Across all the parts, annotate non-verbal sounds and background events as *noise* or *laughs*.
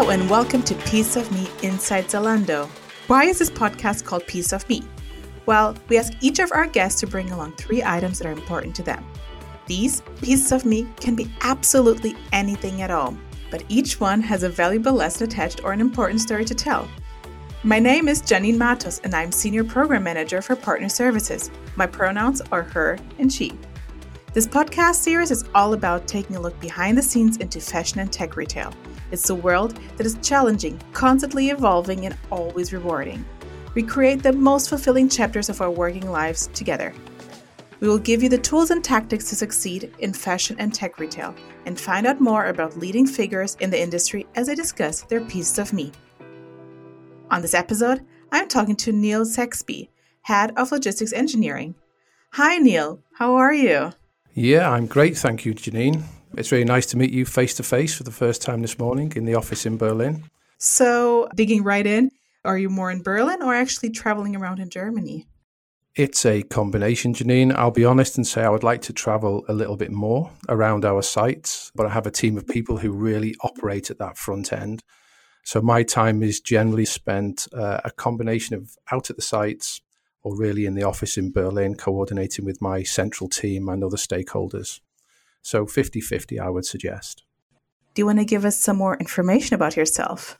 Hello, and welcome to Piece of Me Inside Zalando. Why is this podcast called Piece of Me? Well, we ask each of our guests to bring along three items that are important to them. These pieces of me can be absolutely anything at all, but each one has a valuable lesson attached or an important story to tell. My name is Janine Matos, and I'm Senior Program Manager for Partner Services. My pronouns are her and she. This podcast series is all about taking a look behind the scenes into fashion and tech retail. It's a world that is challenging, constantly evolving, and always rewarding. We create the most fulfilling chapters of our working lives together. We will give you the tools and tactics to succeed in fashion and tech retail and find out more about leading figures in the industry as they discuss their pieces of me. On this episode, I'm talking to Neil Saxby, Head of Logistics Engineering. Hi, Neil. How are you? Yeah, I'm great. Thank you, Janine. It's really nice to meet you face to face for the first time this morning in the office in Berlin. So, digging right in, are you more in Berlin or actually traveling around in Germany? It's a combination, Janine. I'll be honest and say I would like to travel a little bit more around our sites, but I have a team of people who really operate at that front end. So my time is generally spent uh, a combination of out at the sites, or really in the office in Berlin, coordinating with my central team and other stakeholders. So 50 50, I would suggest. Do you want to give us some more information about yourself?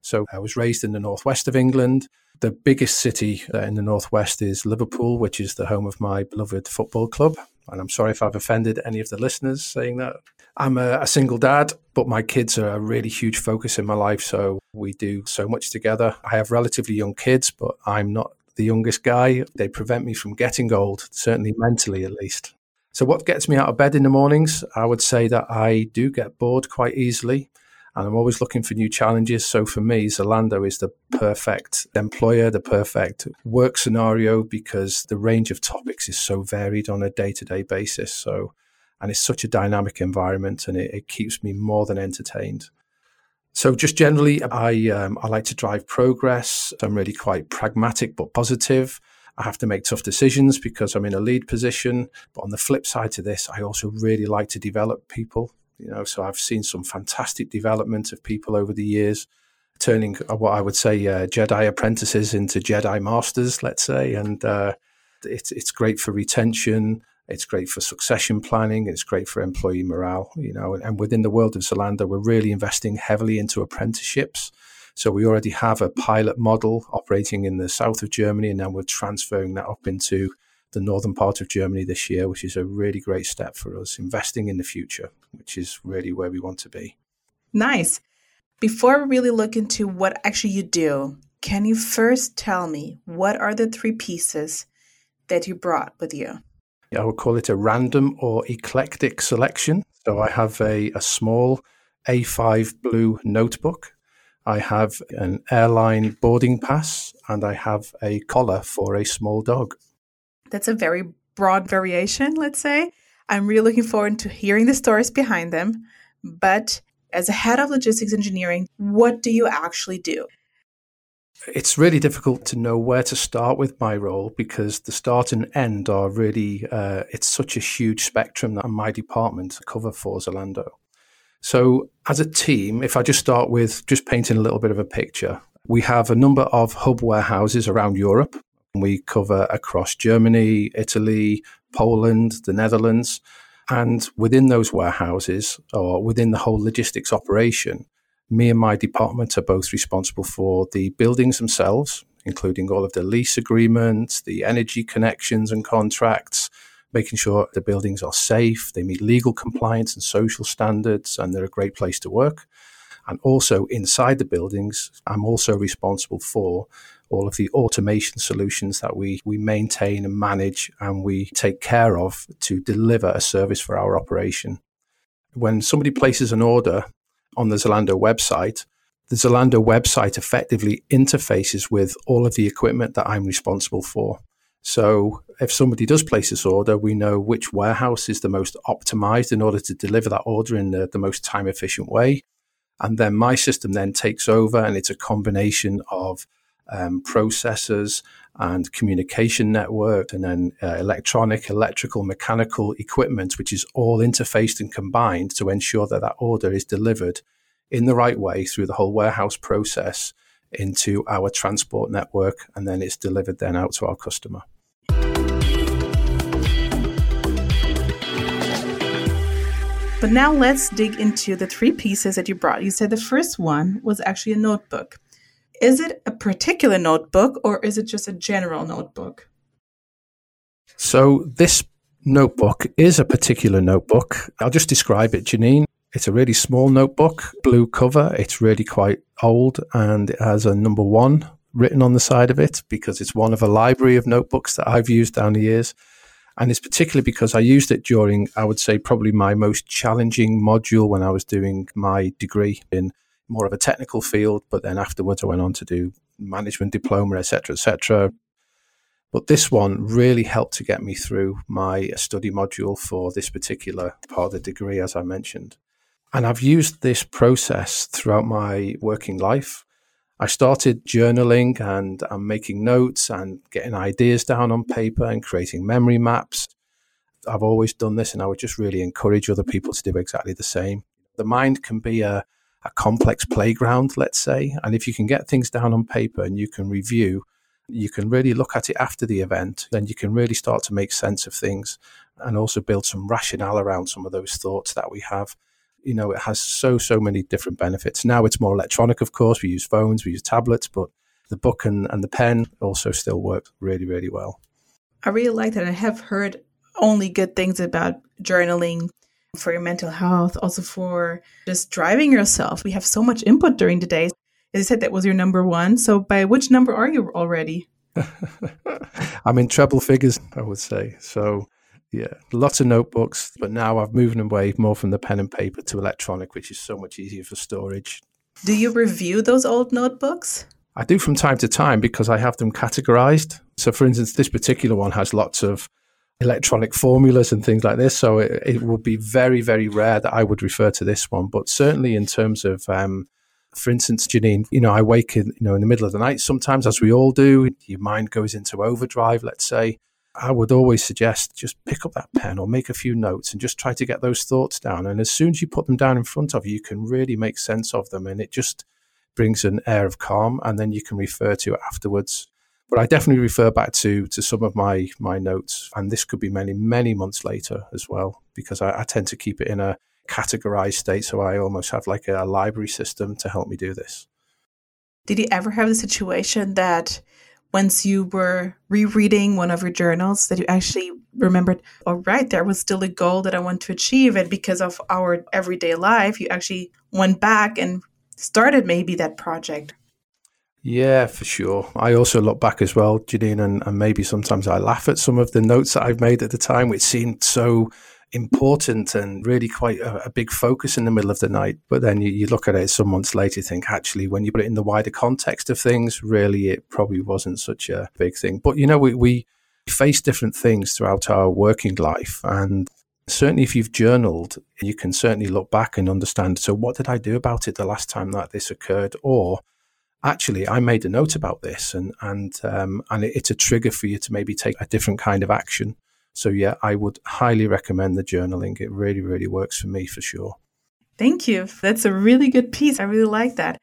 So I was raised in the northwest of England. The biggest city uh, in the northwest is Liverpool, which is the home of my beloved football club. And I'm sorry if I've offended any of the listeners saying that. I'm a, a, single dad, but my kids are a really huge focus in my life. So we do so much together. I have relatively young kids, but I'm not the youngest guy. They prevent me from getting old, certainly mentally at least. So, what gets me out of bed in the mornings? I would say that I do get bored quite easily and I'm always looking for new challenges. So, for me, Zalando is the perfect employer, the perfect work scenario because the range of topics is so varied on a day to day basis. So, and it's such a dynamic environment and it, it keeps me more than entertained. So just generally, I um, I like to drive progress. I'm really quite pragmatic but positive. I have to make tough decisions because I'm in a lead position. But on the flip side to this, I also really like to develop people. You know, so I've seen some fantastic development of people over the years, turning uh, what I would say uh, Jedi apprentices into Jedi masters, let's say, and uh, it's it's great for retention. It's great for succession planning. It's great for employee morale, you know. And within the world of Zalando, we're really investing heavily into apprenticeships. So we already have a pilot model operating in the south of Germany, and now we're transferring that up into the northern part of Germany this year, which is a really great step for us, investing in the future, which is really where we want to be. Nice. Before we really look into what actually you do, can you first tell me what are the three pieces that you brought with you? I would call it a random or eclectic selection. So I have a, a small A5 blue notebook. I have an airline boarding pass and I have a collar for a small dog. That's a very broad variation, let's say. I'm really looking forward to hearing the stories behind them. But as a head of logistics engineering, what do you actually do? It's really difficult to know where to start with my role because the start and end are really, uh, it's such a huge spectrum that my department cover for Zalando. So, as a team, if I just start with just painting a little bit of a picture, we have a number of hub warehouses around Europe. We cover across Germany, Italy, Poland, the Netherlands. And within those warehouses, or within the whole logistics operation, me and my department are both responsible for the buildings themselves, including all of the lease agreements, the energy connections and contracts, making sure the buildings are safe, they meet legal compliance and social standards, and they're a great place to work. And also inside the buildings, I'm also responsible for all of the automation solutions that we, we maintain and manage and we take care of to deliver a service for our operation. When somebody places an order on the Zalando website, the Zalando website effectively interfaces with all of the equipment that I'm responsible for. So if somebody does place this order, we know which warehouse is the most optimized in order to deliver that order in the, the most time efficient way. And then my system then takes over and it's a combination of um, processors and communication network and then uh, electronic, electrical, mechanical equipment, which is all interfaced and combined to ensure that that order is delivered in the right way through the whole warehouse process into our transport network, and then it's delivered then out to our customer. But now let's dig into the three pieces that you brought. You said the first one was actually a notebook. Is it a particular notebook or is it just a general notebook? So, this notebook is a particular notebook. I'll just describe it, Janine. It's a really small notebook, blue cover. It's really quite old and it has a number one written on the side of it because it's one of a library of notebooks that I've used down the years. And it's particularly because I used it during, I would say, probably my most challenging module when I was doing my degree in more of a technical field. But then afterwards, I went on to do management diploma, etc., etc. But this one really helped to get me through my study module for this particular part of the degree, as I mentioned. And I've used this process throughout my working life. I started journaling and I'm making notes and getting ideas down on paper and creating memory maps. I've always done this and I would just really encourage other people to do exactly the same. The mind can be a, a complex playground, let's say. And if you can get things down on paper and you can review, you can really look at it after the event, then you can really start to make sense of things and also build some rationale around some of those thoughts that we have you know, it has so, so many different benefits. Now it's more electronic, of course. We use phones, we use tablets, but the book and, and the pen also still work really, really well. I really like that. I have heard only good things about journaling for your mental health, also for just driving yourself. We have so much input during the day. As you said, that was your number one. So, by which number are you already? *laughs* I'm in treble figures, I would say. So, yeah, lots of notebooks, but now I've moved away more from the pen and paper to electronic, which is so much easier for storage. Do you review those old notebooks? I do from time to time because I have them categorized. So, for instance, this particular one has lots of electronic formulas and things like this. So, it, it will be very, very rare that I would refer to this one. But certainly, in terms of, um, for instance, Janine, you know, I wake in, you know, in the middle of the night sometimes, as we all do. Your mind goes into overdrive, let's say. I would always suggest just pick up that pen or make a few notes and just try to get those thoughts down. And as soon as you put them down in front of you, you can really make sense of them. And it just brings an air of calm and then you can refer to it afterwards. But I definitely refer back to to some of my my notes, and this could be many many months later as well, because I, I tend to keep it in a categorized state, so I almost have like a, a library system to help me do this. Did you ever have the situation that once you were rereading one of your journals that you actually remembered, all oh, right, there was still a goal that I want to achieve. And because of our everyday life, you actually went back and started maybe that project. Yeah, for sure. I also look back as well, Janine, and, and maybe sometimes I laugh at some of the notes that I've made at the time, which seemed so important and really quite a, a, big focus in the middle of the night. But then you, you, look at it some months later, you think actually, when you put it in the wider context of things, really it probably wasn't such a big thing. But you know, we, we face different things throughout our working life. And certainly if you've journaled, you can certainly look back and understand so, what did I do about it the last time that this occurred? Or actually, I made a note about this, and and um, and it's a trigger for you to maybe take a different kind of action. So, yeah, I would highly recommend the journaling. It really, really works for me for sure. Thank you. That's a really good piece. I really like that.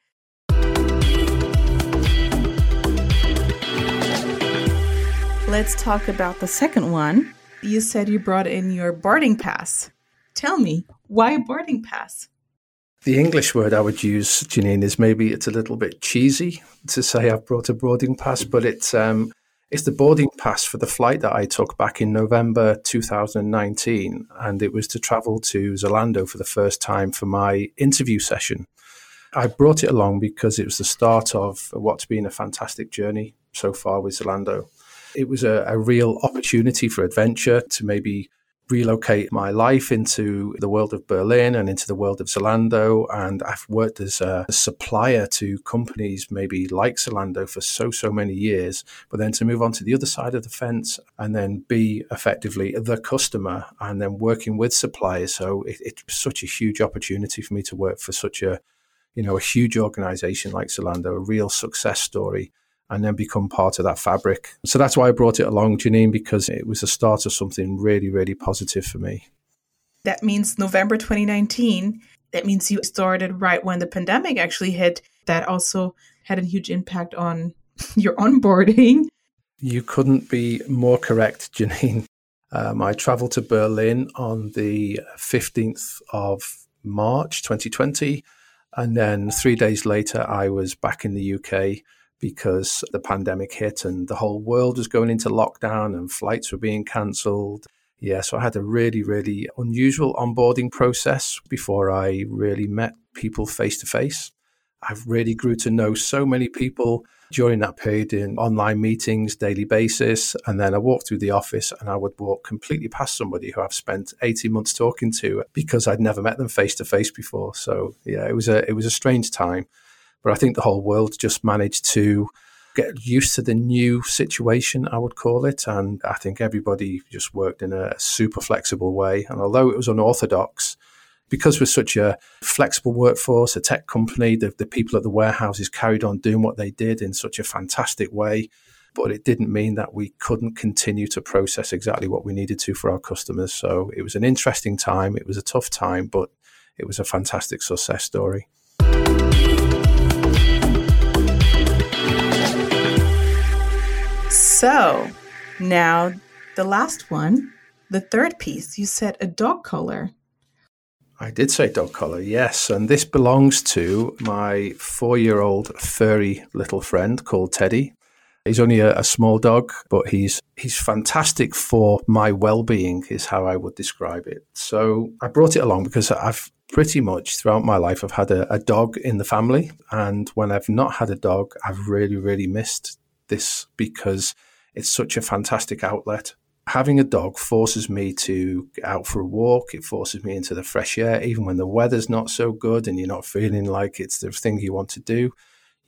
Let's talk about the second one. You said you brought in your boarding pass. Tell me, why a boarding pass? The English word I would use, Janine, is maybe it's a little bit cheesy to say I've brought a boarding pass, but it's um, it's the boarding pass for the flight that I took back in November 2019, and it was to travel to Zalando for the first time for my interview session. I brought it along because it was the start of what's been a fantastic journey so far with Zalando. It was a, a real opportunity for adventure to maybe relocate my life into the world of Berlin and into the world of Zalando. And I've worked as a supplier to companies maybe like Zalando for so, so many years. But then to move on to the other side of the fence and then be effectively the customer and then working with suppliers. So it, it's such a huge opportunity for me to work for such a, you know, a huge organization like Zalando, a real success story and then become part of that fabric. So that's why I brought it along, Janine, because it was the start of something really, really positive for me. That means November 2019. That means you started right when the pandemic actually hit. That also had a huge impact on *laughs* your onboarding. You couldn't be more correct, *laughs* Janine. Um, I traveled to Berlin on the 15th of March 2020. And then three days later, I was back in the UK because the pandemic hit and the whole world was going into lockdown and flights were being cancelled. Yeah, so I had a really, really unusual onboarding process before I really met people face to face. I've really grew to know so many people during that period in online meetings, daily basis. And then I walked through the office and I would walk completely past somebody who I've spent 18 months talking to because I'd never met them face to face before. So yeah, it was a it was a strange time. But I think the whole world just managed to get used to the new situation, I would call it. And I think everybody just worked in a super flexible way. And although it was unorthodox, because we're such a flexible workforce, a tech company, the, the people at the warehouses carried on doing what they did in such a fantastic way. But it didn't mean that we couldn't continue to process exactly what we needed to for our customers. So it was an interesting time. It was a tough time, but it was a fantastic success story. So now the last one, the third piece, you said a dog collar. I did say dog collar, yes. And this belongs to my four year old furry little friend called Teddy. He's only a, a, small dog, but he's he's fantastic for my well-being, is how I would describe it. So I brought it along because I've pretty much throughout my life I've had a, a dog in the family, and when I've not had a dog, I've really really missed this because it's such a fantastic outlet. Having a dog forces me to get out for a walk. It forces me into the fresh air, even when the weather's not so good and you're not feeling like it's the thing you want to do.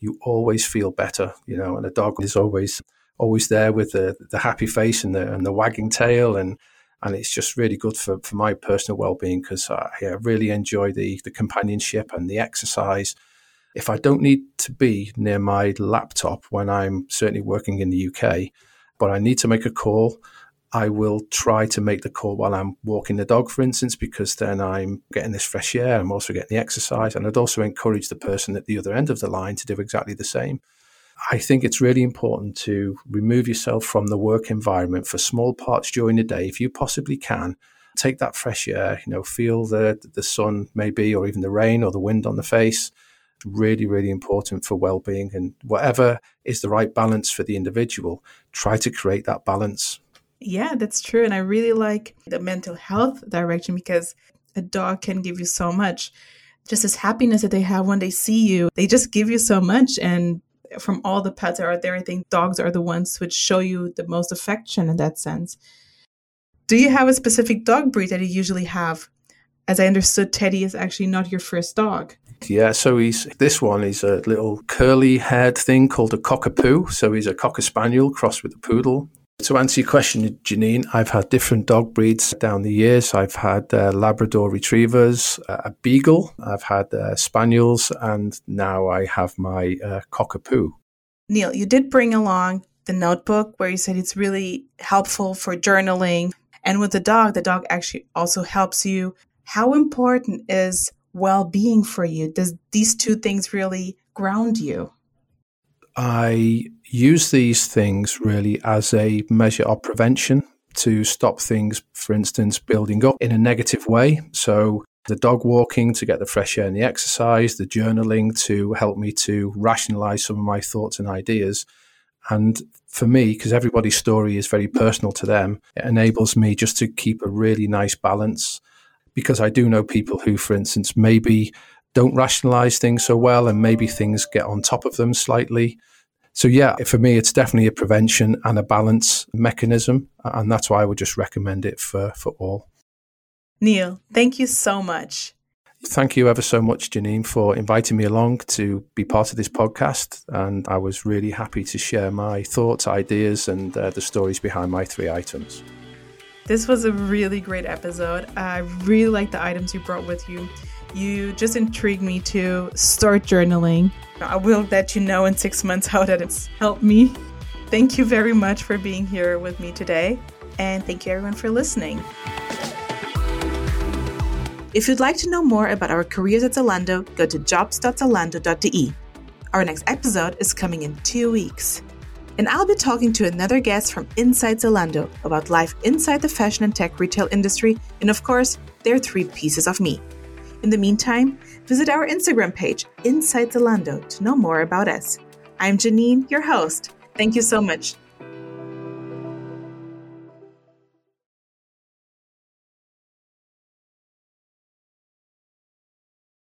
You always feel better, you know. And a dog is always always there with the the happy face and the and the wagging tail, and and it's just really good for, for my personal well being because I, I really enjoy the the companionship and the exercise if I don't need to be near my laptop when I'm certainly working in the UK, but I need to make a call, I will try to make the call while I'm walking the dog, for instance, because then I'm getting this fresh air. I'm also getting the exercise. And I'd also encourage the person at the other end of the line to do exactly the same. I think it's really important to remove yourself from the work environment for small parts during the day, if you possibly can. Take that fresh air, you know, feel the the sun maybe, or even the rain or the wind on the face really, really important for well being. And whatever is the right balance for the individual, try to create that balance. Yeah, that's true. And I really like the mental health direction because a dog can give you so much. Just this happiness that they have when they see you, they just give you so much. And from all the pets that are there, I think dogs are the ones which show you the most affection in that sense. Do you have a specific dog breed that you usually have? As I understood, Teddy is actually not your first dog. Yeah, so he's this one is a little curly haired thing called a cockapoo. So he's a cocker spaniel crossed with a poodle. To answer your question, Janine, I've had different dog breeds down the years. I've had uh, Labrador retrievers, uh, a beagle, I've had uh, spaniels, and now I have my uh, cockapoo. Neil, you did bring along the notebook where you said it's really helpful for journaling. And with the dog, the dog actually also helps you. How important is well being for you? Does these two things really ground you? I use these things really as a measure of prevention to stop things, for instance, building up in a negative way. So, the dog walking to get the fresh air and the exercise, the journaling to help me to rationalize some of my thoughts and ideas. And for me, because everybody's story is very personal to them, it enables me just to keep a really nice balance because I do know people who, for instance, maybe don't rationalize things so well and maybe things get on top of them slightly. So, yeah, for me, it's definitely a prevention and a balance mechanism. And that's why I would just recommend it for, for all. Neil, thank you so much. Thank you ever so much, Janine, for inviting me along to be part of this podcast. And I was really happy to share my thoughts, ideas, and uh, the stories behind my three items. This was a really great episode. I really like the items you brought with you. You just intrigued me to start journaling. I will let you know in six months how that has helped me. Thank you very much for being here with me today. And thank you everyone for listening. If you'd like to know more about our careers at Zalando, go to jobs.zalando.de. Our next episode is coming in two weeks. And I'll be talking to another guest from Inside Zalando about life inside the fashion and tech retail industry, and of course, their three pieces of me. In the meantime, visit our Instagram page, Inside Zalando, to know more about us. I'm Janine, your host. Thank you so much.